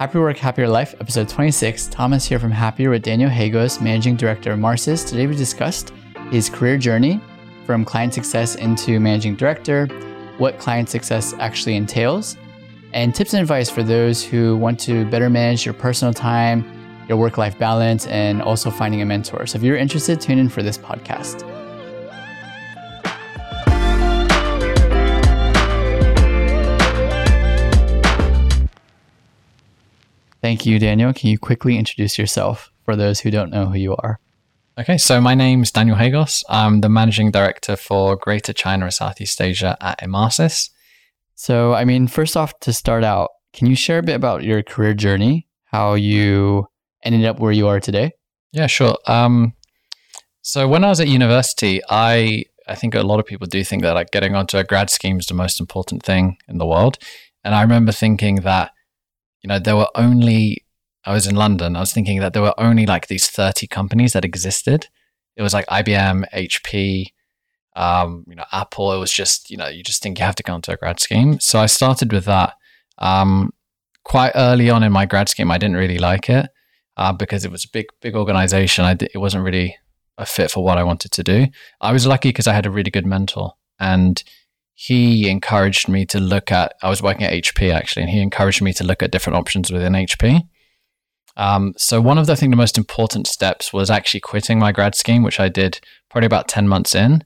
Happy Work, Happier Life, episode 26. Thomas here from Happier with Daniel Hagos, managing director of Emarsys. Today we discussed his career journey from client success into managing director, what client success actually entails, and tips and advice for those who want to better manage your personal time, your work life balance, and also finding a mentor. So if you're interested, tune in for this podcast. Thank you, Daniel. Can you quickly introduce yourself for those who don't know who you are? Okay, so my name's Daniel Hagos. I'm the managing director for Greater China and Southeast Asia at Emarsys. So, I mean, first off, to start out, can you share a bit about your career journey, how you ended up where you are today? Yeah, sure. Um, so when I was at university, I I think a lot of people do think that like getting onto a grad scheme is the most important thing in the world, and I remember thinking that you know, there were only, I was in London, I was thinking that there were only like these 30 companies that existed. It was like IBM, HP, um, you know, Apple. It was just, you know, you just think you have to go into a grad scheme. So I started with that. Um, quite early on in my grad scheme, I didn't really like it uh, because it was a big, big organization. I it wasn't really a fit for what I wanted to do. I was lucky because I had a really good mentor and he encouraged me to look at, I was working at HP actually, and he encouraged me to look at different options within HP. Um, so one of the, I think the most important steps was actually quitting my grad scheme, which I did probably about 10 months in,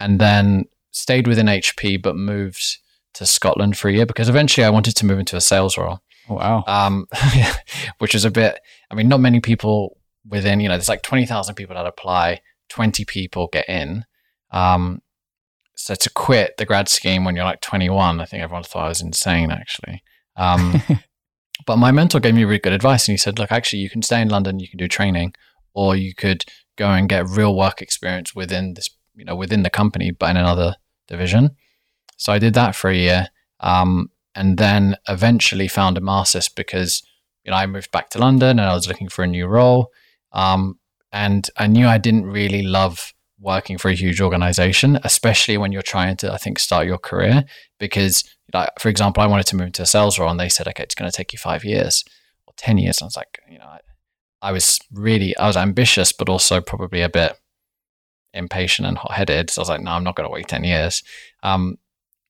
and then stayed within HP, but moved to Scotland for a year because eventually I wanted to move into a sales role. Oh, wow. Um, which is a bit, I mean, not many people within, you know, there's like 20,000 people that apply, 20 people get in. Um, so to quit the grad scheme when you're like 21, I think everyone thought I was insane actually. Um, but my mentor gave me really good advice and he said, look, actually, you can stay in London, you can do training, or you could go and get real work experience within this, you know, within the company, but in another division. So I did that for a year. Um, and then eventually found Emarsys because, you know, I moved back to London and I was looking for a new role. Um, and I knew I didn't really love working for a huge organization, especially when you're trying to, I think, start your career. Because, like, for example, I wanted to move into a sales role and they said, okay, it's going to take you five years or 10 years. And I was like, you know, I, I was really, I was ambitious, but also probably a bit impatient and hot headed. So I was like, no, I'm not going to wait 10 years. Um,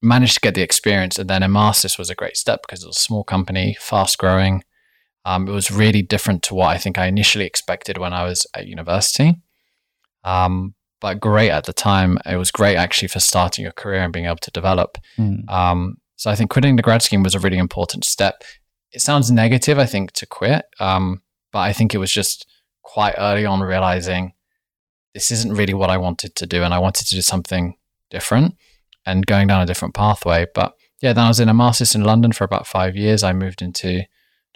managed to get the experience. And then Emarsys was a great step because it was a small company, fast growing. Um, it was really different to what I think I initially expected when I was at university. Um, but great at the time. It was great actually for starting your career and being able to develop. Mm. Um, so I think quitting the grad scheme was a really important step. It sounds negative, I think, to quit, um, but I think it was just quite early on realizing this isn't really what I wanted to do, and I wanted to do something different and going down a different pathway. But yeah, then I was in Emarsys in London for about five years. I moved into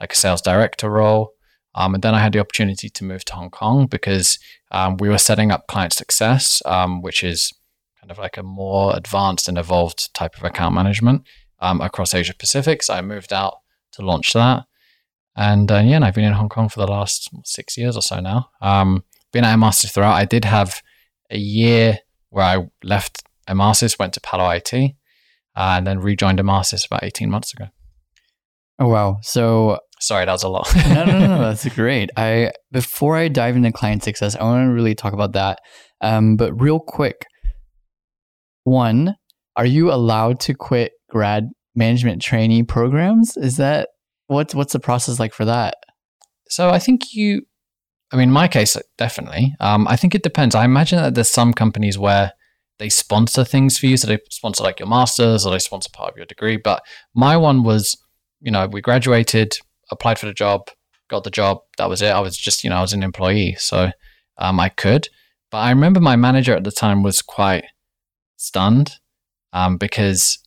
like a sales director role. Um, and then I had the opportunity to move to Hong Kong because um, we were setting up client success, um, which is kind of like a more advanced and evolved type of account management um, across Asia Pacific. So I moved out to launch that. And uh, yeah, and I've been in Hong Kong for the last six years or so now. Um, been at Emarsys throughout. I did have a year where I left Emarsys, went to Palo IT, uh, and then rejoined Emarsys about 18 months ago. Oh, wow. So Sorry, that was a lot. no, no, no, no, that's great. I before I dive into client success, I want to really talk about that. Um, but real quick, one, are you allowed to quit grad management trainee programs? Is that what's what's the process like for that? So I think you, I mean, in my case, definitely. Um, I think it depends. I imagine that there's some companies where they sponsor things for you, so they sponsor like your masters or they sponsor part of your degree. But my one was, you know, we graduated applied for the job, got the job. That was it. I was just, you know, I was an employee, so um, I could. But I remember my manager at the time was quite stunned um, because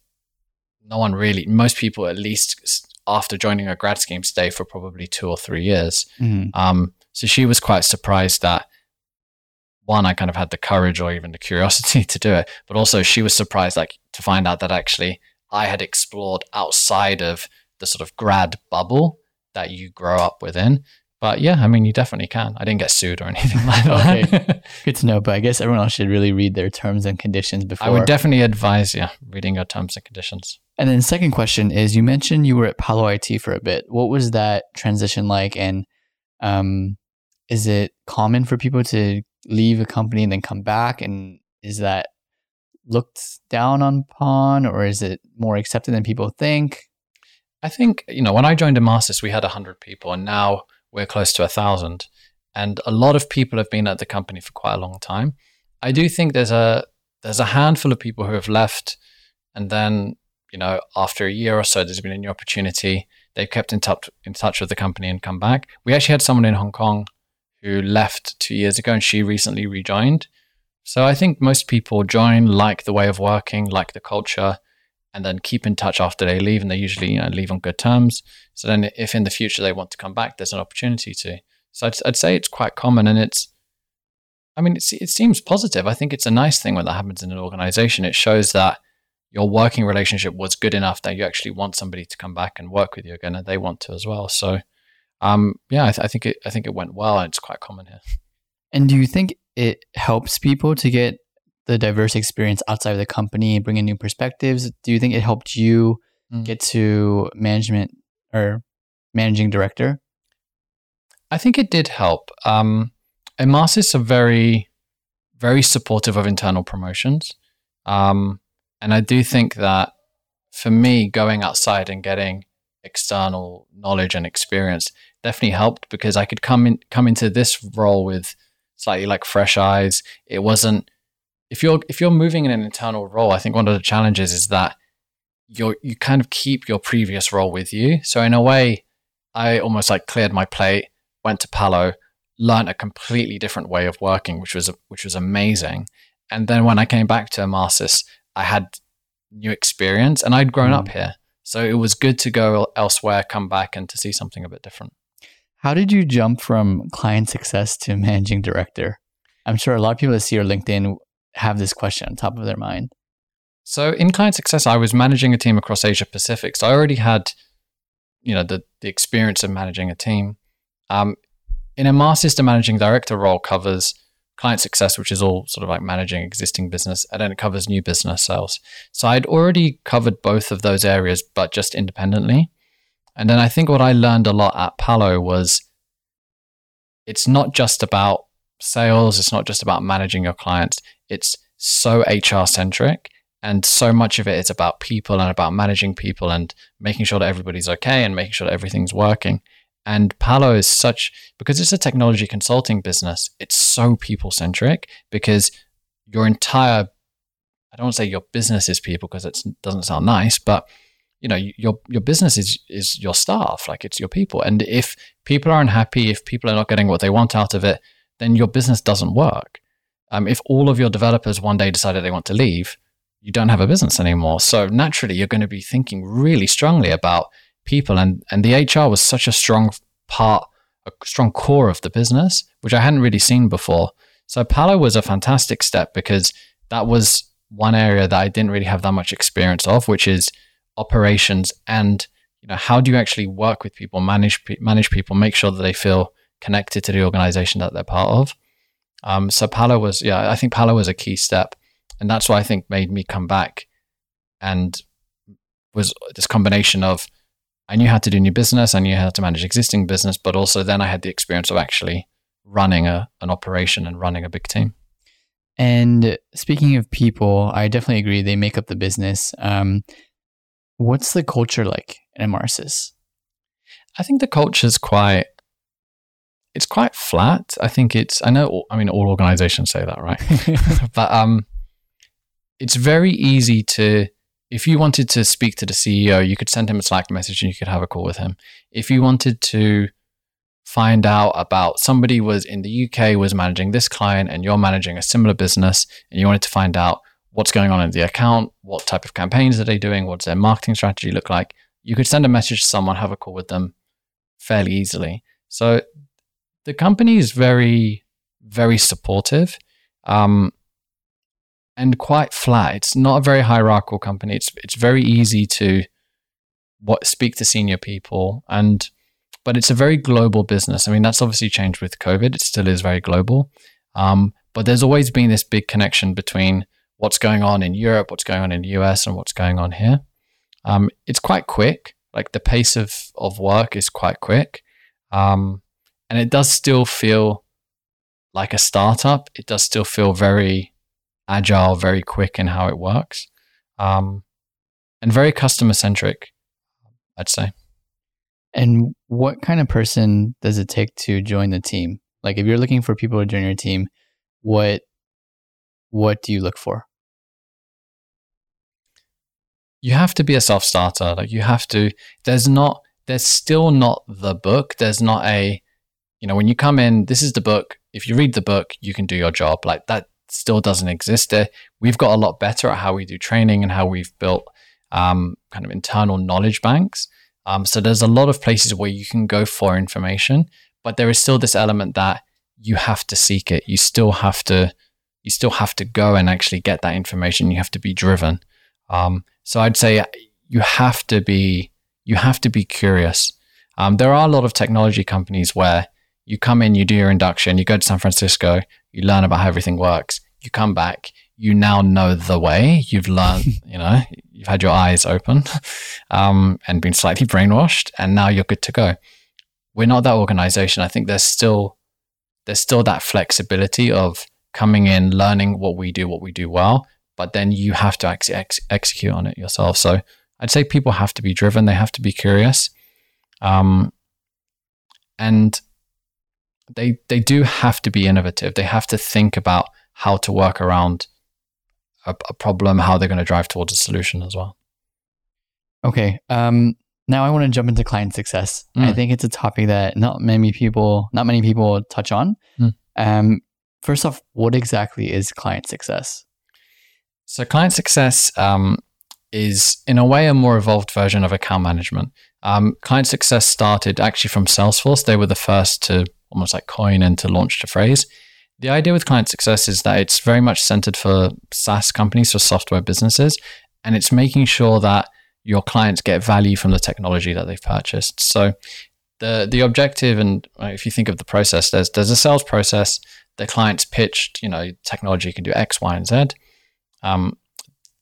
no one really, most people at least after joining a grad scheme stay for probably two or three years. Mm-hmm. Um, so she was quite surprised that one, I kind of had the courage or even the curiosity to do it, but also she was surprised like to find out that actually I had explored outside of the sort of grad bubble that you grow up within. But yeah, I mean, you definitely can. I didn't get sued or anything like that. okay, good to know. But I guess everyone else should really read their terms and conditions before. I would definitely advise, yeah, reading your terms and conditions. And then second question is you mentioned you were at Palo IT for a bit. What was that transition like and um, is it common for people to leave a company and then come back and is that looked down upon or is it more accepted than people think? I think, you know, when I joined Emarsys, we had 100 people and now we're close to a 1,000. And a lot of people have been at the company for quite a long time. I do think there's a there's a handful of people who have left and then, you know, after a year or so there's been a new opportunity. They've kept in touch in touch with the company and come back. We actually had someone in Hong Kong who left 2 years ago and she recently rejoined. So I think most people join, like the way of working, like the culture, and then keep in touch after they leave. And they usually you know, leave on good terms. So then, if in the future they want to come back, there's an opportunity to. So I'd, I'd say it's quite common, and it's. I mean, it's, it seems positive. I think it's a nice thing when that happens in an organization. It shows that your working relationship was good enough that you actually want somebody to come back and work with you again, and they want to as well. So, um, yeah, I, th- I think it. I think it went well, and it's quite common here. And do you think it helps people to get the diverse experience outside of the company, bring in new perspectives. Do you think it helped you mm. get to management or managing director? I think it did help. Um, Emarsys are very, very supportive of internal promotions. Um, and I do think that for me, going outside and getting external knowledge and experience definitely helped because I could come in, come into this role with slightly like fresh eyes. It wasn't if you're if you're moving in an internal role, I think one of the challenges is that you you kind of keep your previous role with you. So in a way, I almost like cleared my plate, went to Palo, learned a completely different way of working, which was which was amazing. And then when I came back to Emarsys, I had new experience, and I'd grown mm. up here, so it was good to go elsewhere, come back, and to see something a bit different. How did you jump from client success to managing director? I'm sure a lot of people that see your LinkedIn have this question on top of their mind. So in client success, I was managing a team across Asia Pacific. So I already had, you know, the, the experience of managing a team. Um, in Emarsys, the managing director role covers client success, which is all sort of like managing existing business, and then it covers new business sales. So I'd already covered both of those areas, but just independently. And then I think what I learned a lot at Palo was it's not just about sales, it's not just about managing your clients. It's so HR centric and so much of it is about people and about managing people and making sure that everybody's okay and making sure that everything's working. And Palo is such because it's a technology consulting business, it's so people centric because your entire I don't want to say your business is people because it doesn't sound nice, but you know your your business is is your staff like it's your people and if people are unhappy if people are not getting what they want out of it then your business doesn't work. Um, if all of your developers one day decided they want to leave you don't have a business anymore. So naturally you're going to be thinking really strongly about people and and the hr was such a strong part a strong core of the business which i hadn't really seen before. So palo was a fantastic step because that was one area that i didn't really have that much experience of which is operations and you know how do you actually work with people manage manage people make sure that they feel connected to the organization that they're part of. Um, so palo was yeah i think palo was a key step. And that's what i think made me come back and was this combination of i knew how to do new business i knew how to manage existing business but also then i had the experience of actually running a, an operation and running a big team. And speaking of people i definitely agree they make up the business. Um, What's the culture like in Emarsys? I think the culture is quite it's quite flat. I think it's I know I mean all organizations say that, right? but um it's very easy to if you wanted to speak to the CEO, you could send him a Slack message and you could have a call with him. If you wanted to find out about somebody was in the UK was managing this client and you're managing a similar business and you wanted to find out what's going on in the account, what type of campaigns are they doing, what's their marketing strategy look like. You could send a message to someone, have a call with them fairly easily. So the company is very, very supportive um, and quite flat. It's not a very hierarchical company. It's it's very easy to what speak to senior people and but it's a very global business. I mean, that's obviously changed with COVID. It still is very global. Um, but there's always been this big connection between what's going on in Europe, what's going on in the US, and what's going on here. Um, it's quite quick. Like the pace of of work is quite quick, um, and it does still feel like a startup. It does still feel very agile, very quick in how it works, um, and very customer centric. I'd say. And what kind of person does it take to join the team? Like if you're looking for people to join your team, what what do you look for? You have to be a self-starter. Like you have to there's not there's still not the book. There's not a you know, when you come in, this is the book. If you read the book, you can do your job. Like that still doesn't exist there. We've got a lot better at how we do training and how we've built um, kind of internal knowledge banks. Um, so there's a lot of places where you can go for information, but there is still this element that you have to seek it. You still have to, you still have to go and actually get that information. You have to be driven. Um, so I'd say you have to be, you have to be curious. Um, there are a lot of technology companies where you come in, you do your induction, you go to San Francisco, you learn about how everything works, you come back, you now know the way. You've learned, you know, you've had your eyes open um, and been slightly brainwashed, and now you're good to go. We're not that organization. I think there's still there's still that flexibility of coming in, learning what we do, what we do well, but then you have to ex- ex- execute on it yourself. So I'd say people have to be driven. They have to be curious, um, and they they do have to be innovative. They have to think about how to work around a, a problem, how they're going to drive towards a solution as well. Okay. Um, now I want to jump into client success. Mm. I think it's a topic that not many people, not many people touch on. Mm. Um, first off, what exactly is client success? So client success um, is, in a way, a more evolved version of account management. Um, client success started actually from Salesforce. They were the first to almost like coin and to launch the phrase. The idea with client success is that it's very much centered for SaaS companies, for software businesses, and it's making sure that your clients get value from the technology that they've purchased. So the the objective, and if you think of the process, there's there's a sales process. The client's pitched, you know, technology can do X, Y, and Z. Um,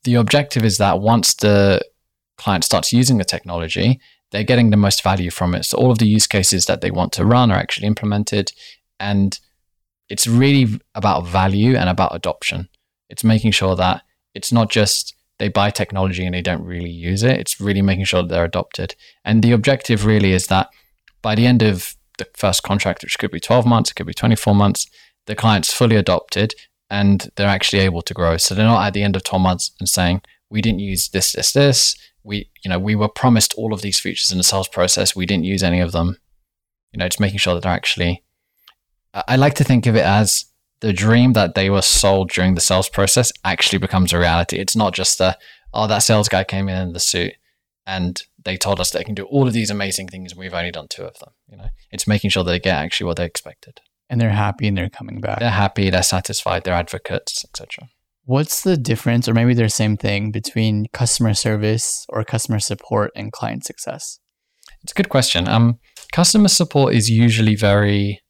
the objective is that once the client starts using the technology, they're getting the most value from it. So all of the use cases that they want to run are actually implemented, and it's really about value and about adoption. It's making sure that it's not just they buy technology and they don't really use it. It's really making sure that they're adopted. And the objective really is that by the end of the first contract, which could be 12 months, it could be 24 months, the client's fully adopted and they're actually able to grow. So they're not at the end of 12 months and saying, we didn't use this, this, this. We, you know, we were promised all of these features in the sales process. We didn't use any of them. You know, just making sure that they're actually I like to think of it as the dream that they were sold during the sales process actually becomes a reality. It's not just the, oh, that sales guy came in in the suit and they told us they can do all of these amazing things and we've only done two of them. You know, it's making sure they get actually what they expected. And they're happy and they're coming back. They're happy, they're satisfied, they're advocates, etc. What's the difference, or maybe they're the same thing, between customer service or customer support and client success? It's a good question. Um, customer support is usually very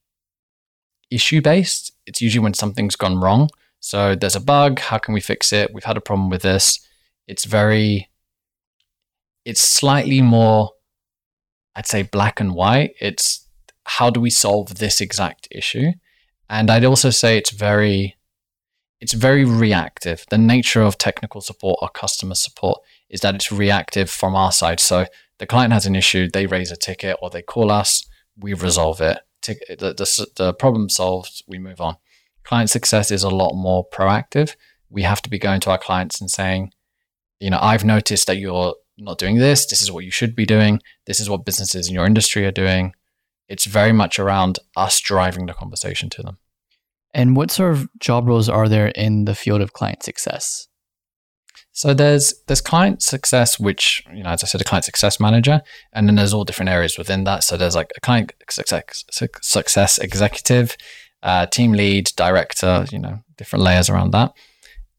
issue based. It's usually when something's gone wrong. So there's a bug. How can we fix it? We've had a problem with this. It's very, it's slightly more, I'd say, black and white. It's how do we solve this exact issue? And I'd also say it's very, it's very reactive. The nature of technical support or customer support is that it's reactive from our side. So the client has an issue, they raise a ticket or they call us, we resolve it the, the, the problem solved, we move on. Client success is a lot more proactive. We have to be going to our clients and saying, you know, I've noticed that you're not doing this. This is what you should be doing. This is what businesses in your industry are doing. It's very much around us driving the conversation to them. And what sort of job roles are there in the field of client success? So there's there's client success, which you know, as I said, a client success manager, and then there's all different areas within that. So there's like a client success success executive, uh, team lead, director, you know, different layers around that.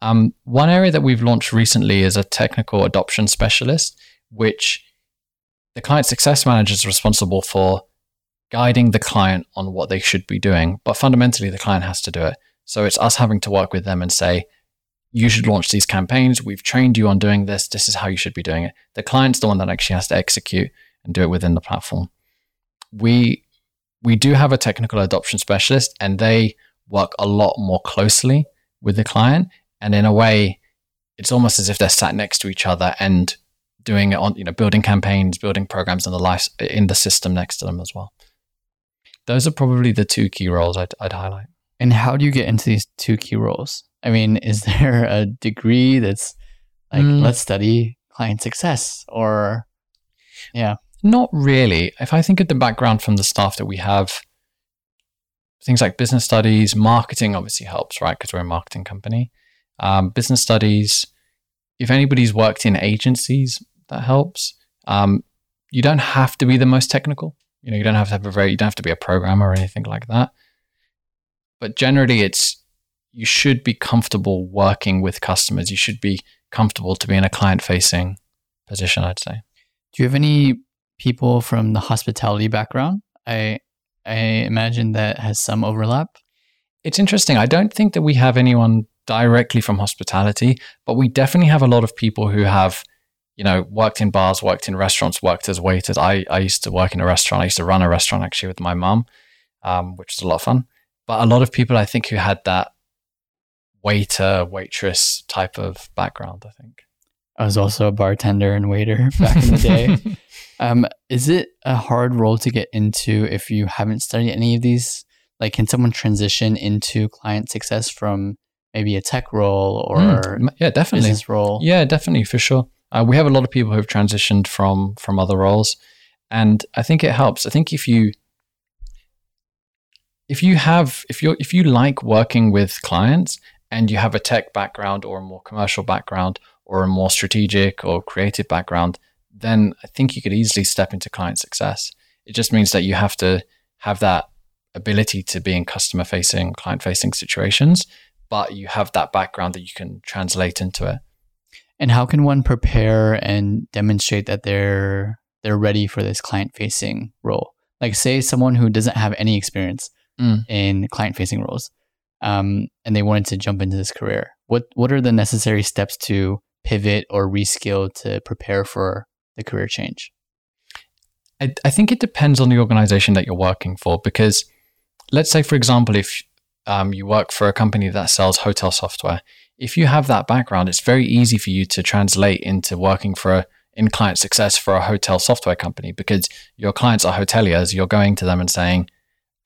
Um, one area that we've launched recently is a technical adoption specialist, which the client success manager is responsible for guiding the client on what they should be doing, but fundamentally the client has to do it. So it's us having to work with them and say, you should launch these campaigns. We've trained you on doing this. This is how you should be doing it. The client's the one that actually has to execute and do it within the platform. We we do have a technical adoption specialist and they work a lot more closely with the client. And in a way, it's almost as if they're sat next to each other and doing it on, you know, building campaigns, building programs in the life in the system next to them as well. Those are probably the two key roles I'd, I'd highlight. And how do you get into these two key roles? I mean, is there a degree that's like, mm. let's study client success or, yeah? Not really. If I think of the background from the staff that we have, things like business studies, marketing obviously helps, right? Because we're a marketing company. Um, business studies, if anybody's worked in agencies, that helps. Um, you don't have to be the most technical. You know, you don't have to have a very, you don't have to be a programmer or anything like that. But generally, it's you should be comfortable working with customers. You should be comfortable to be in a client-facing position. I'd say. Do you have any people from the hospitality background. I I imagine that has some overlap. It's interesting. I don't think that we have anyone directly from hospitality, but we definitely have a lot of people who have, you know, worked in bars, worked in restaurants, worked as waiters. I, I used to work in a restaurant. I used to run a restaurant actually with my mum, um, which was a lot of fun. But a lot of people I think who had that waiter, waitress type of background, I think. I was also a bartender and waiter back in the day. Um, is it a hard role to get into if you haven't studied any of these? Like, can someone transition into client success from maybe a tech role or mm, yeah, definitely business role? Yeah, definitely for sure. Uh, we have a lot of people who have transitioned from from other roles, and I think it helps. I think if you if you have if you if you like working with clients and you have a tech background or a more commercial background or a more strategic or creative background, then I think you could easily step into client success. It just means that you have to have that ability to be in customer facing, client facing situations, but you have that background that you can translate into it. And how can one prepare and demonstrate that they're they're ready for this client facing role? Like say someone who doesn't have any experience mm. in client facing roles, um, and they wanted to jump into this career. What what are the necessary steps to pivot or reskill to prepare for the career change? I, I think it depends on the organization that you're working for because let's say, for example, if um, you work for a company that sells hotel software, if you have that background, it's very easy for you to translate into working for a, in client success for a hotel software company because your clients are hoteliers. You're going to them and saying,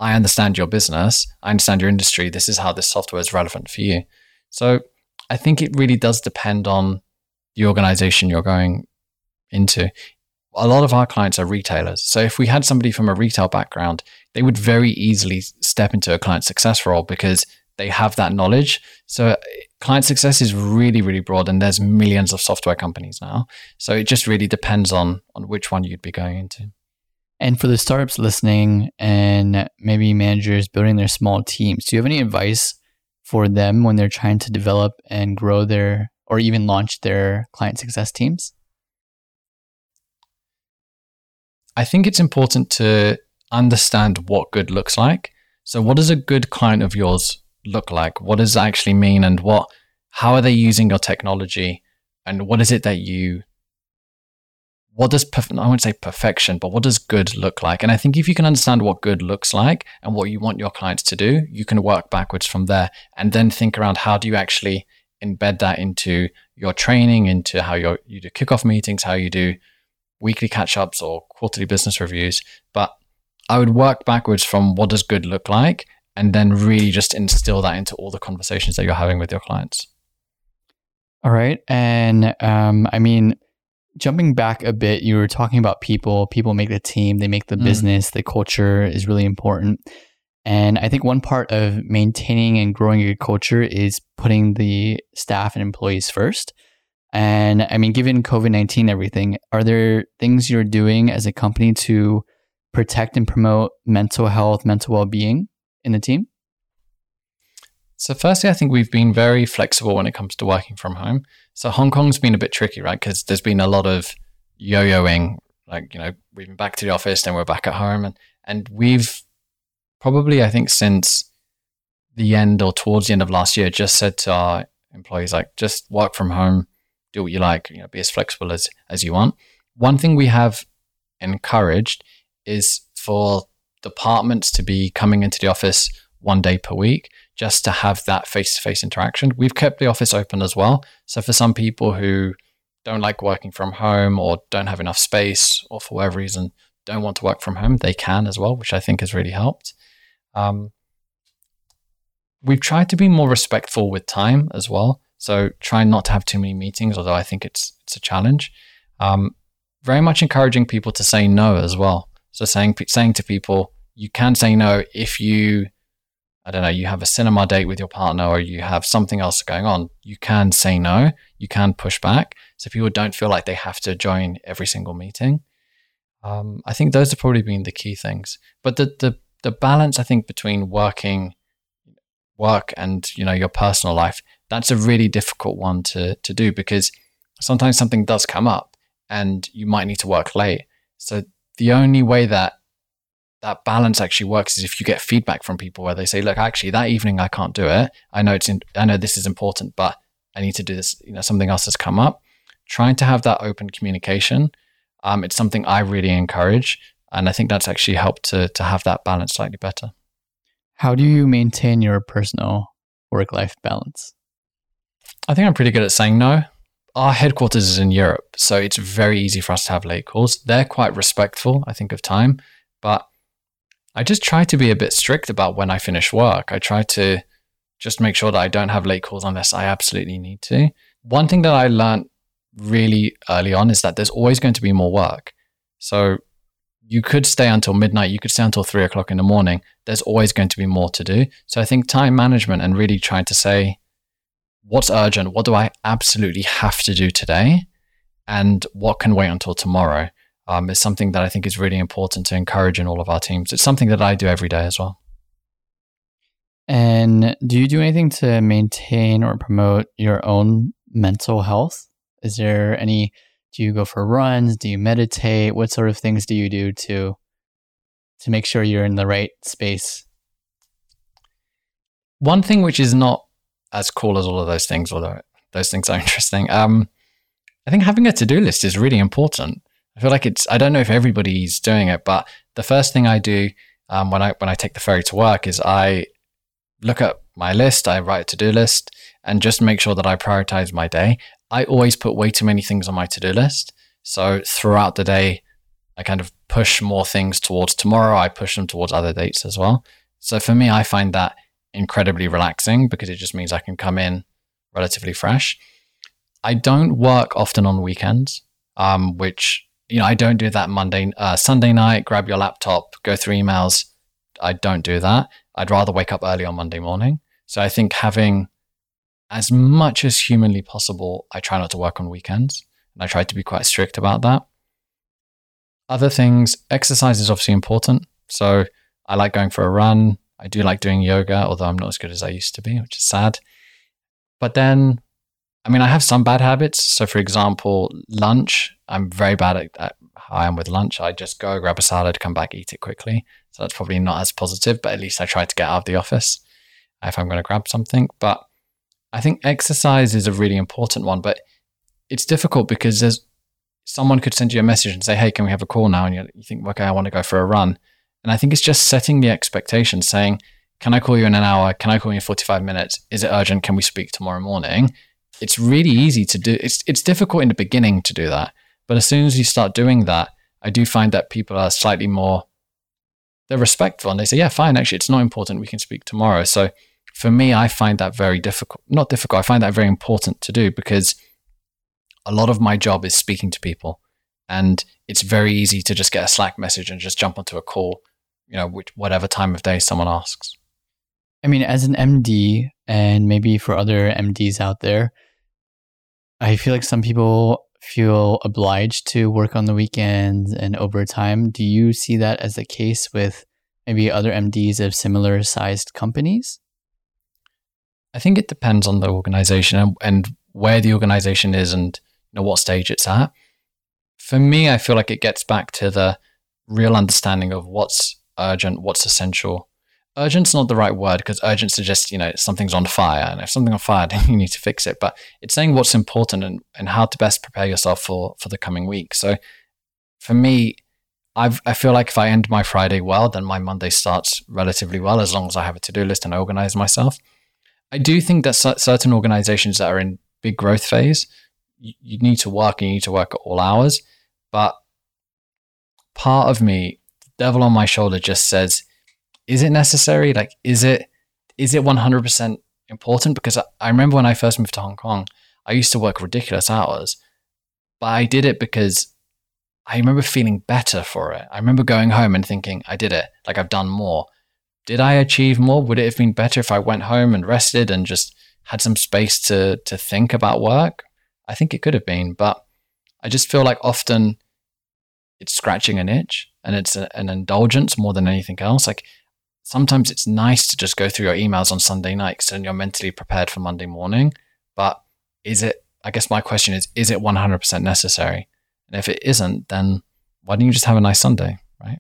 I understand your business. I understand your industry. This is how this software is relevant for you. So I think it really does depend on the organization you're going into. A lot of our clients are retailers. So if we had somebody from a retail background, they would very easily step into a client success role because they have that knowledge. So uh, client success is really, really broad and there's millions of software companies now. So it just really depends on on which one you'd be going into. And for the startups listening and maybe managers building their small teams, do you have any advice for them when they're trying to develop and grow their or even launch their client success teams? I think it's important to understand what good looks like. So, what does a good client of yours look like? What does it actually mean, and what? How are they using your technology, and what is it that you? What does I won't say perfection, but what does good look like? And I think if you can understand what good looks like and what you want your clients to do, you can work backwards from there, and then think around how do you actually embed that into your training, into how you do kickoff meetings, how you do weekly catch ups or quarterly business reviews. But I would work backwards from what does good look like and then really just instill that into all the conversations that you're having with your clients. All right. And um, I mean, jumping back a bit, you were talking about people. People make the team, they make the mm. business, the culture is really important. And I think one part of maintaining and growing your culture is putting the staff and employees first. And I mean, given COVID 19, everything, are there things you're doing as a company to protect and promote mental health, mental well being in the team? So, firstly, I think we've been very flexible when it comes to working from home. So, Hong Kong's been a bit tricky, right? Because there's been a lot of yo yoing. Like, you know, we've been back to the office, then we're back at home. And, and we've probably, I think, since the end or towards the end of last year, just said to our employees like just work from home, do what you like, you know, be as flexible as as you want. One thing we have encouraged is for departments to be coming into the office one day per week just to have that face to face interaction. We've kept the office open as well. So for some people who don't like working from home or don't have enough space or for whatever reason don't want to work from home, they can as well, which I think has really helped. Um, we've tried to be more respectful with time as well. So try not to have too many meetings, although I think it's it's a challenge. Um, very much encouraging people to say no as well. So saying saying to people, you can say no if you, I don't know, you have a cinema date with your partner or you have something else going on. You can say no. You can push back, so people don't feel like they have to join every single meeting. Um, I think those have probably been the key things. But the the the balance, I think, between working work and you know your personal life that's a really difficult one to to do because sometimes something does come up and you might need to work late. So the only way that that balance actually works is if you get feedback from people where they say look actually that evening i can't do it. I know it's in, i know this is important but i need to do this you know something else has come up. Trying to have that open communication um, it's something i really encourage and i think that's actually helped to to have that balance slightly better. How do you maintain your personal work life balance? I think I'm pretty good at saying no. Our headquarters is in Europe, so it's very easy for us to have late calls. They're quite respectful, I think, of time, but I just try to be a bit strict about when I finish work. I try to just make sure that I don't have late calls unless I absolutely need to. One thing that I learned really early on is that there's always going to be more work. So you could stay until midnight, you could stay until three o'clock in the morning. There's always going to be more to do. So I think time management and really trying to say, what's urgent? What do I absolutely have to do today? And what can wait until tomorrow? Um, is something that I think is really important to encourage in all of our teams. It's something that I do every day as well. And do you do anything to maintain or promote your own mental health? Is there any do you go for runs? Do you meditate? What sort of things do you do to to make sure you're in the right space? One thing which is not as cool as all of those things, although those things are interesting. Um, I think having a to-do list is really important. I feel like it's. I don't know if everybody's doing it, but the first thing I do um, when I when I take the ferry to work is I look at my list, I write a to-do list, and just make sure that I prioritize my day. I always put way too many things on my to do list. So throughout the day, I kind of push more things towards tomorrow. I push them towards other dates as well. So for me, I find that incredibly relaxing because it just means I can come in relatively fresh. I don't work often on weekends, um, which you know I don't do that Monday, uh, Sunday night. Grab your laptop, go through emails. I don't do that. I'd rather wake up early on Monday morning. So I think having as much as humanly possible, I try not to work on weekends. And I try to be quite strict about that. Other things, exercise is obviously important. So I like going for a run. I do like doing yoga, although I'm not as good as I used to be, which is sad. But then, I mean, I have some bad habits. So, for example, lunch, I'm very bad at, at how I am with lunch. I just go grab a salad, come back, eat it quickly. So that's probably not as positive, but at least I try to get out of the office if I'm going to grab something. But I think exercise is a really important one, but it's difficult because there's someone could send you a message and say, "Hey, can we have a call now?" And you think, "Okay, I want to go for a run." And I think it's just setting the expectation, saying, "Can I call you in an hour? Can I call you in 45 minutes? Is it urgent? Can we speak tomorrow morning?" It's really easy to do. It's it's difficult in the beginning to do that, but as soon as you start doing that, I do find that people are slightly more they're respectful and they say, "Yeah, fine. Actually, it's not important. We can speak tomorrow." So for me, I find that very difficult. Not difficult. I find that very important to do because a lot of my job is speaking to people, and it's very easy to just get a Slack message and just jump onto a call, you know, which, whatever time of day someone asks. I mean, as an MD, and maybe for other MDs out there, I feel like some people feel obliged to work on the weekends and overtime. Do you see that as the case with maybe other MDs of similar sized companies? I think it depends on the organization and, and where the organization is and you know what stage it's at. For me, I feel like it gets back to the real understanding of what's urgent, what's essential. urgent's not the right word because urgent suggests, you know, something's on fire. And if something's on fire, then you need to fix it. But it's saying what's important and, and how to best prepare yourself for, for the coming week. So for me, I've, I feel like if I end my Friday well, then my Monday starts relatively well as long as I have a to do list and I organize myself. I do think that certain organizations that are in big growth phase, you, you need to work and you need to work at all hours. But part of me, the devil on my shoulder, just says, is it necessary? Like, is it is it 100% important? Because I, I remember when I first moved to Hong Kong, I used to work ridiculous hours, but I did it because I remember feeling better for it. I remember going home and thinking, I did it. Like I've done more. Did I achieve more? Would it have been better if I went home and rested and just had some space to to think about work? I think it could have been, but I just feel like often it's scratching an itch and it's a, an indulgence more than anything else. Like sometimes it's nice to just go through your emails on Sunday night so you're mentally prepared for Monday morning. But is it, I guess my question is, is it 100% necessary? And if it isn't, then why don't you just have a nice Sunday, right?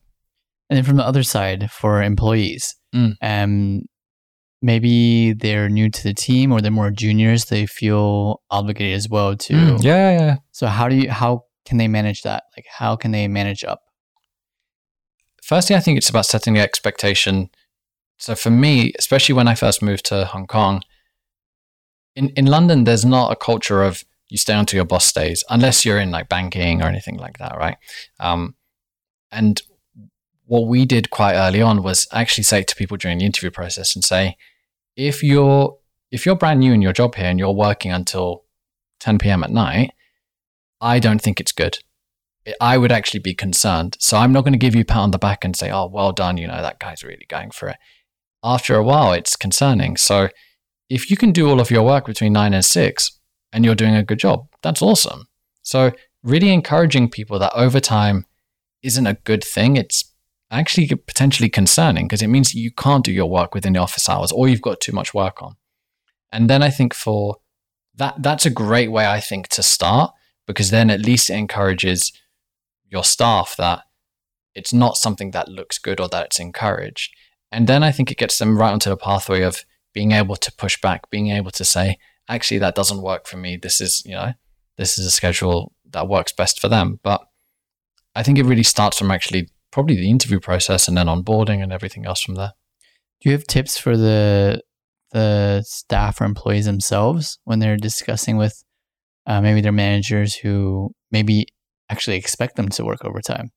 And then from the other side, for employees, mm. um, maybe they're new to the team or they're more juniors, they feel obligated as well to. Mm. Yeah, yeah. So how do you how can they manage that? Like how can they manage up? Firstly, I think it's about setting the expectation. So for me, especially when I first moved to Hong Kong, in in London, there's not a culture of you stay until your boss stays, unless you're in like banking or anything like that, right? Um, and what we did quite early on was actually say to people during the interview process and say, if you're if you're brand new in your job here and you're working until 10 p.m. at night, I don't think it's good. I would actually be concerned. So I'm not going to give you a pat on the back and say, "Oh, well done," you know that guy's really going for it. After a while, it's concerning. So if you can do all of your work between nine and six, and you're doing a good job. That's awesome. So, really encouraging people that overtime isn't a good thing. It's actually potentially concerning because it means you can't do your work within the office hours or you've got too much work on. And then I think for that, that's a great way, I think, to start because then at least it encourages your staff that it's not something that looks good or that it's encouraged. And then I think it gets them right onto the pathway of being able to push back, being able to say, actually that doesn't work for me. This is, you know, this is a schedule that works best for them. But I think it really starts from actually probably the interview process and then onboarding and everything else from there. Do you have tips for the the staff or employees themselves when they're discussing with uh, maybe their managers who maybe actually expect them to work overtime?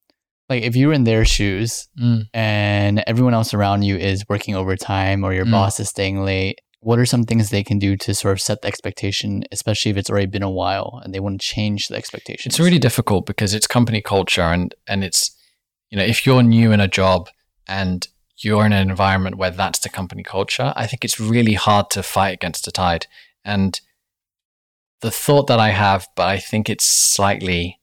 Like if you're in their shoes mm. and everyone else around you is working overtime or your mm. boss is staying late, what are some things they can do to sort of set the expectation, especially if it's already been a while and they want to change the expectation? It's really difficult because it's company culture and and it's you know if you're new in a job and you're in an environment where that's the company culture, I think it's really hard to fight against the tide. And the thought that I have, but I think it's slightly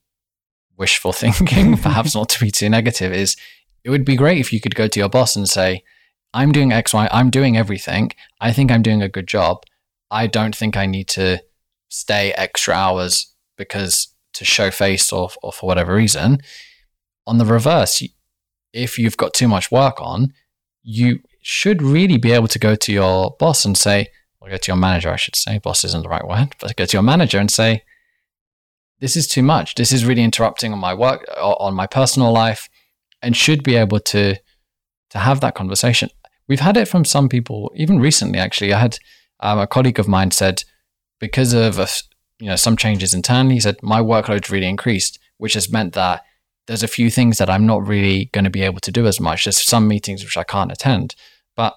wishful thinking, perhaps not to be too negative, is it would be great if you could go to your boss and say, I'm doing X, Y, I'm doing everything. I think I'm doing a good job. I don't think I need to stay extra hours because to show face or, or for whatever reason. On the reverse, if you've got too much work on, you should really be able to go to your boss and say, or go to your manager, I should say, boss isn't the right word, but go to your manager and say, this is too much. This is really interrupting on my work, on my personal life, and should be able to to have that conversation. We've had it from some people, even recently. Actually, I had um, a colleague of mine said because of a, you know some changes internally, he said my workload's really increased, which has meant that there's a few things that I'm not really going to be able to do as much. There's some meetings which I can't attend, but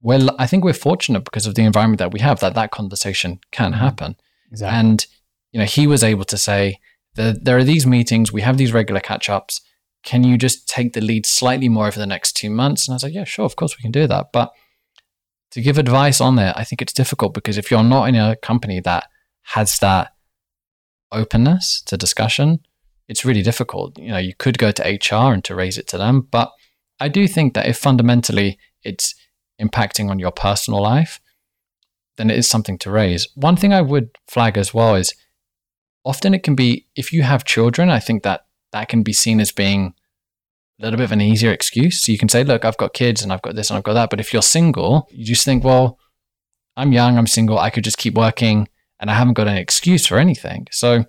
well, I think we're fortunate because of the environment that we have that that conversation can mm-hmm. happen. Exactly. And you know, he was able to say that there are these meetings, we have these regular catch ups can you just take the lead slightly more over the next two months? And I was like, yeah, sure, of course we can do that. But to give advice on it, I think it's difficult because if you're not in a company that has that openness to discussion, it's really difficult. You know, you could go to HR and to raise it to them, but I do think that if fundamentally it's impacting on your personal life, then it is something to raise. One thing I would flag as well is often it can be if you have children, I think that that can be seen as being a little bit of an easier excuse. So you can say, look, I've got kids and I've got this and I've got that. But if you're single, you just think, well, I'm young, I'm single, I could just keep working and I haven't got an excuse for anything. So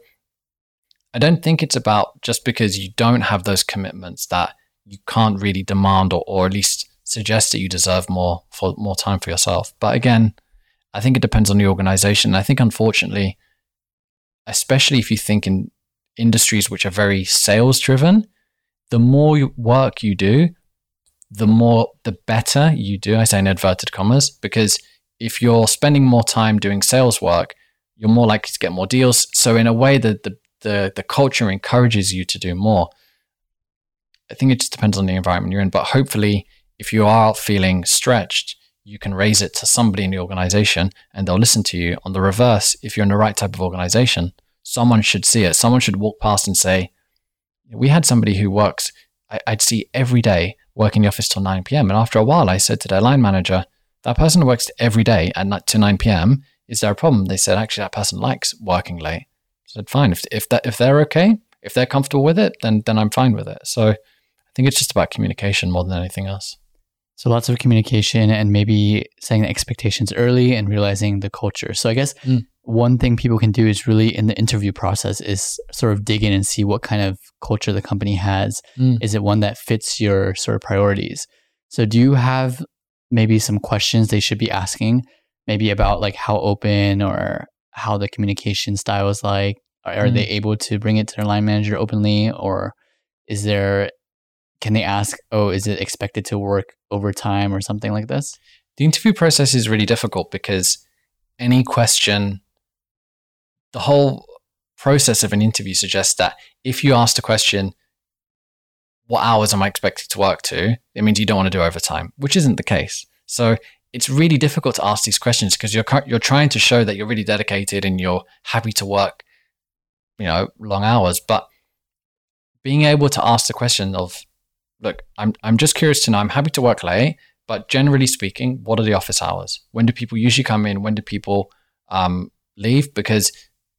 I don't think it's about just because you don't have those commitments that you can't really demand or, or at least suggest that you deserve more for more time for yourself. But again, I think it depends on the organization. I think unfortunately, especially if you think in industries which are very sales driven, the more work you do, the more the better you do. I say in inverted commas because if you're spending more time doing sales work, you're more likely to get more deals. So in a way, the the the, the culture encourages you to do more. I think it just depends on the environment you're in, but hopefully, if you are feeling stretched, you can raise it to somebody in the organization and they'll listen to you. On the reverse, if you're in the right type of organization, someone should see it. Someone should walk past and say, We had somebody who works, I, would see every day working in the office till 9 p.m. And after a while, I said to their line manager, That person works every day at to 9 p.m. Is there a problem? They said, Actually, that person likes working late. Said, Fine. If, if, that, if they're okay, if they're comfortable with it, then, then I'm fine with it. So I think it's just about communication more than anything else. So lots of communication and maybe setting the expectations early and realizing the culture. So I guess mm. one thing people can do is really in the interview process is sort of dig in and see what kind of culture the company has. Mm. Is it one that fits your sort of priorities? So do you have maybe some questions they should be asking, maybe about like how open or how the communication style is like? Are, mm. they able to bring it to their line manager openly or is there can they ask, oh, is it expected to work overtime or something like this? The interview process is really difficult because any question, the whole process of an interview suggests that if you ask the question, what hours am I expected to work to? It means you don't want to do overtime, which isn't the case. So it's really difficult to ask these questions because you're you're trying to show that you're really dedicated and you're happy to work, you know, long hours. But being able to ask the question of look, I'm I'm just curious to know. I'm happy to work late, but generally speaking, what are the office hours? When do people usually come in? When do people um, leave? Because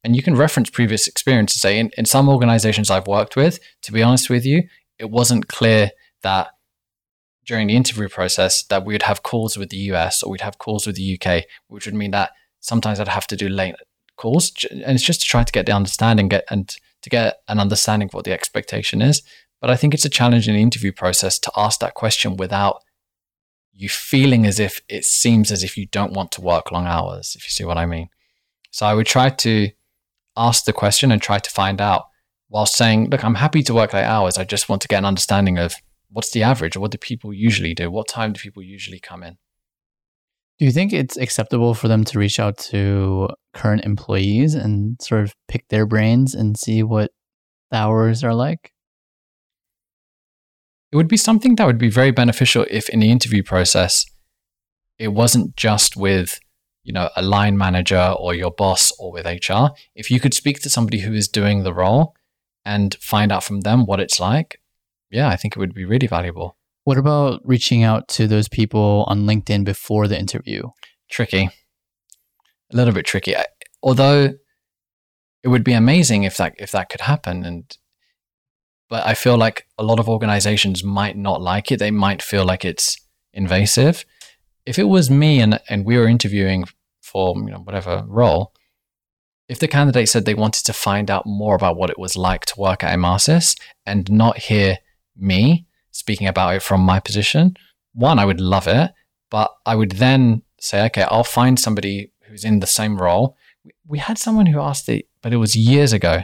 and you can reference previous experience to say in, in some organizations I've worked with, to be honest with you, it wasn't clear that during the interview process that we would have calls with the US or we'd have calls with the UK, which would mean that sometimes I'd have to do late calls. And it's just to try to get the understanding get and to get an understanding of what the expectation is. But I think it's a challenge in the interview process to ask that question without you feeling as if it seems as if you don't want to work long hours, if you see what I mean. So I would try to ask the question and try to find out while saying, look, I'm happy to work late hours. I just want to get an understanding of what's the average or what do people usually do? What time do people usually come in? Do you think it's acceptable for them to reach out to current employees and sort of pick their brains and see what the hours are like? it would be something that would be very beneficial if in the interview process it wasn't just with you know a line manager or your boss or with HR if you could speak to somebody who is doing the role and find out from them what it's like yeah I think it would be really valuable what about reaching out to those people on LinkedIn before the interview tricky a little bit tricky although it would be amazing if that if that could happen and but I feel like a lot of organizations might not like it. They might feel like it's invasive. If it was me and, and we were interviewing for you know whatever role, if the candidate said they wanted to find out more about what it was like to work at Emarsys and not hear me speaking about it from my position, one, I would love it. But I would then say, okay, I'll find somebody who's in the same role. We had someone who asked it, but it was years ago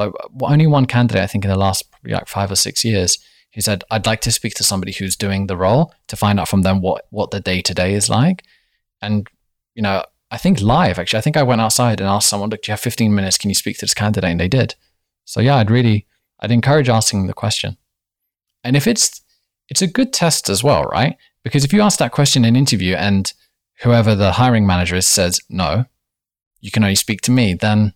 like only one candidate, I think, in the last probably like five or six years, he said, "I'd like to speak to somebody who's doing the role to find out from them what what the day to day is like." And you know, I think live actually. I think I went outside and asked someone, "Look, do you have 15 minutes? Can you speak to this candidate?" And they did. So yeah, I'd really, I'd encourage asking the question. And if it's, it's a good test as well, right? Because if you ask that question in an interview and whoever the hiring manager is says no, you can only speak to me, then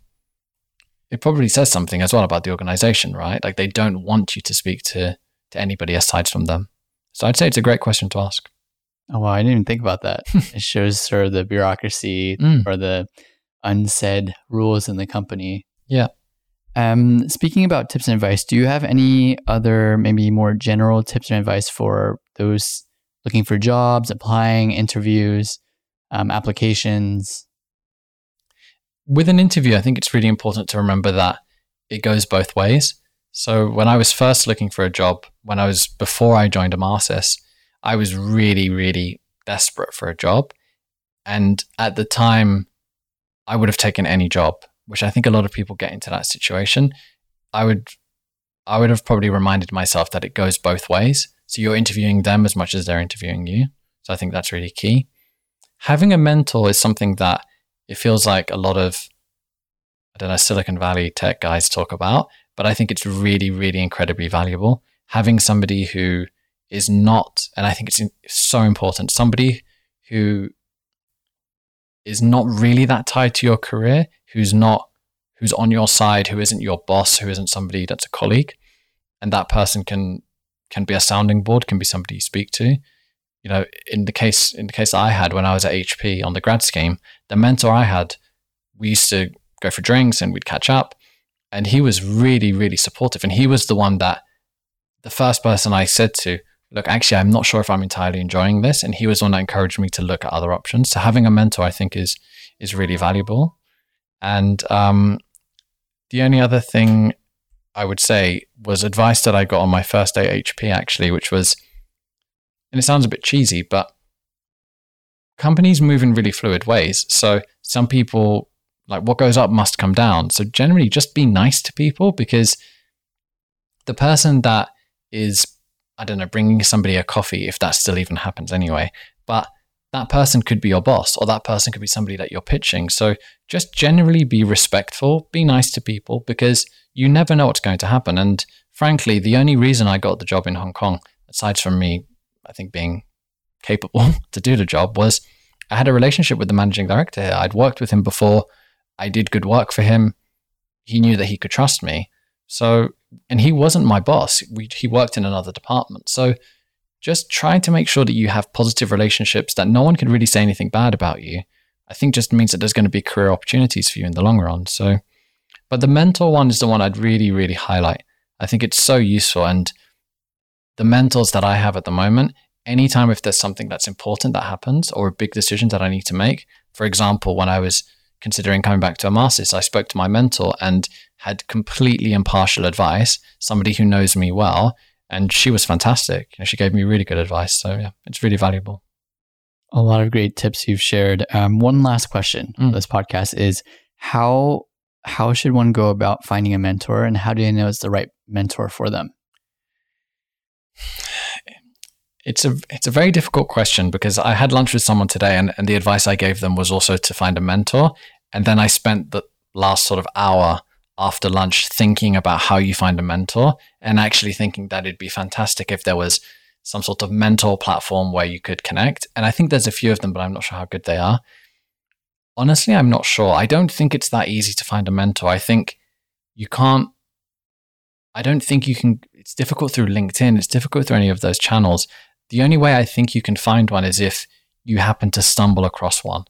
it probably says something as well about the organization, right? Like they don't want you to speak to to anybody aside from them. So I'd say it's a great question to ask. Oh wow, I didn't even think about that. it shows sort of the bureaucracy mm. or the unsaid rules in the company. Yeah. Um, speaking about tips and advice, do you have any other maybe more general tips and advice for those looking for jobs, applying, interviews, um, applications? With an interview, I think it's really important to remember that it goes both ways. So when I was first looking for a job, when I was before I joined Emarsys, I was really, really desperate for a job. And at the time, I would have taken any job, which I think a lot of people get into that situation. I would I would have probably reminded myself that it goes both ways. So you're interviewing them as much as they're interviewing you. So I think that's really key. Having a mentor is something that it feels like a lot of I don't know Silicon Valley tech guys talk about, but I think it's really really incredibly valuable having somebody who is not and I think it's so important somebody who is not really that tied to your career, who's not who's on your side, who isn't your boss, who isn't somebody that's a colleague, and that person can can be a sounding board, can be somebody you speak to. You know, in the case in the case I had when I was at HP on the grad scheme, the mentor I had, we used to go for drinks and we'd catch up, and he was really really supportive, and he was the one that the first person I said to, look, actually, I'm not sure if I'm entirely enjoying this. And he was one that encouraged me to look at other options. So having a mentor, I think, is is really valuable. And um, the only other thing I would say was advice that I got on my first day at HP, actually, which was, and it sounds a bit cheesy, but companies move in really fluid ways. So some people, like what goes up must come down. So generally, just be nice to people because the person that is I don't know, bringing somebody a coffee, if that still even happens anyway. But that person could be your boss, or that person could be somebody that you're pitching. So just generally be respectful, be nice to people, because you never know what's going to happen. And frankly, the only reason I got the job in Hong Kong, aside from me, I think being capable to do the job, was I had a relationship with the managing director here. I'd worked with him before. I did good work for him. He knew that he could trust me. So and he wasn't my boss. We, he worked in another department. So just trying to make sure that you have positive relationships that no one can really say anything bad about you. I think just means that there's going to be career opportunities for you in the long run. So, but the mentor one is the one I'd really, really highlight. I think it's so useful. And the mentors that I have at the moment, anytime if there's something that's important that happens or a big decision that I need to make, for example, when I was considering coming back to Emarsys, I spoke to my mentor and had completely impartial advice, somebody who knows me well, and she was fantastic. she gave me really good advice. So yeah, it's really valuable. A lot of great tips you've shared. Um, one last question mm. this podcast is how how should one go about finding a mentor, and how do you know it's the right mentor for them? It's a it's a very difficult question because I had lunch with someone today, and, and the advice I gave them was also to find a mentor. And then I spent the last sort of hour after lunch thinking about how you find a mentor and actually thinking that it'd be fantastic if there was some sort of mentor platform where you could connect. And I think there's a few of them, but I'm not sure how good they are. Honestly, I'm not sure. I don't think it's that easy to find a mentor. I think you can't, I don't think you can, it's difficult through LinkedIn, it's difficult through any of those channels. The only way I think you can find one is if you happen to stumble across one.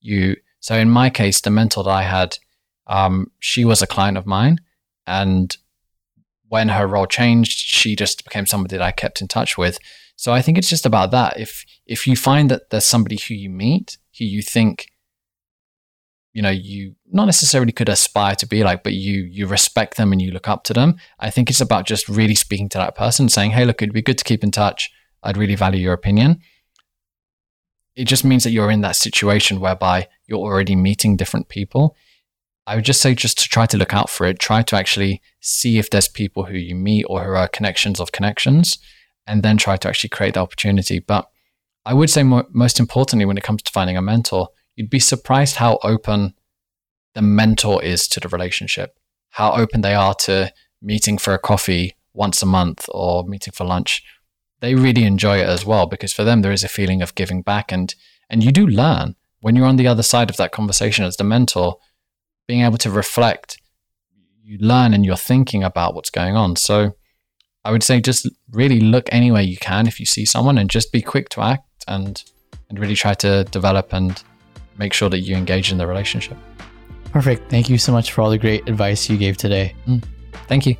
You, so in my case, the mentor that I had, um, she was a client of mine, and when her role changed, she just became somebody that I kept in touch with. So I think it's just about that. If if you find that there's somebody who you meet, who you think, you know, you not necessarily could aspire to be like, but you you respect them and you look up to them. I think it's about just really speaking to that person, saying, "Hey, look, it'd be good to keep in touch. I'd really value your opinion." It just means that you're in that situation whereby you're already meeting different people I would just say just to try to look out for it. Try to actually see if there's people who you meet or who are connections of connections, and then try to actually create the opportunity. But I would say mo- most importantly, when it comes to finding a mentor, you'd be surprised how open the mentor is to the relationship, how open they are to meeting for a coffee once a month or meeting for lunch. They really enjoy it as well because for them there is a feeling of giving back and and you do learn when you're on the other side of that conversation as the mentor being able to reflect, you learn and you're thinking about what's going on. So I would say just really look anywhere you can if you see someone and just be quick to act and and really try to develop and make sure that you engage in the relationship. Perfect. Thank you so much for all the great advice you gave today. Mm. Thank you.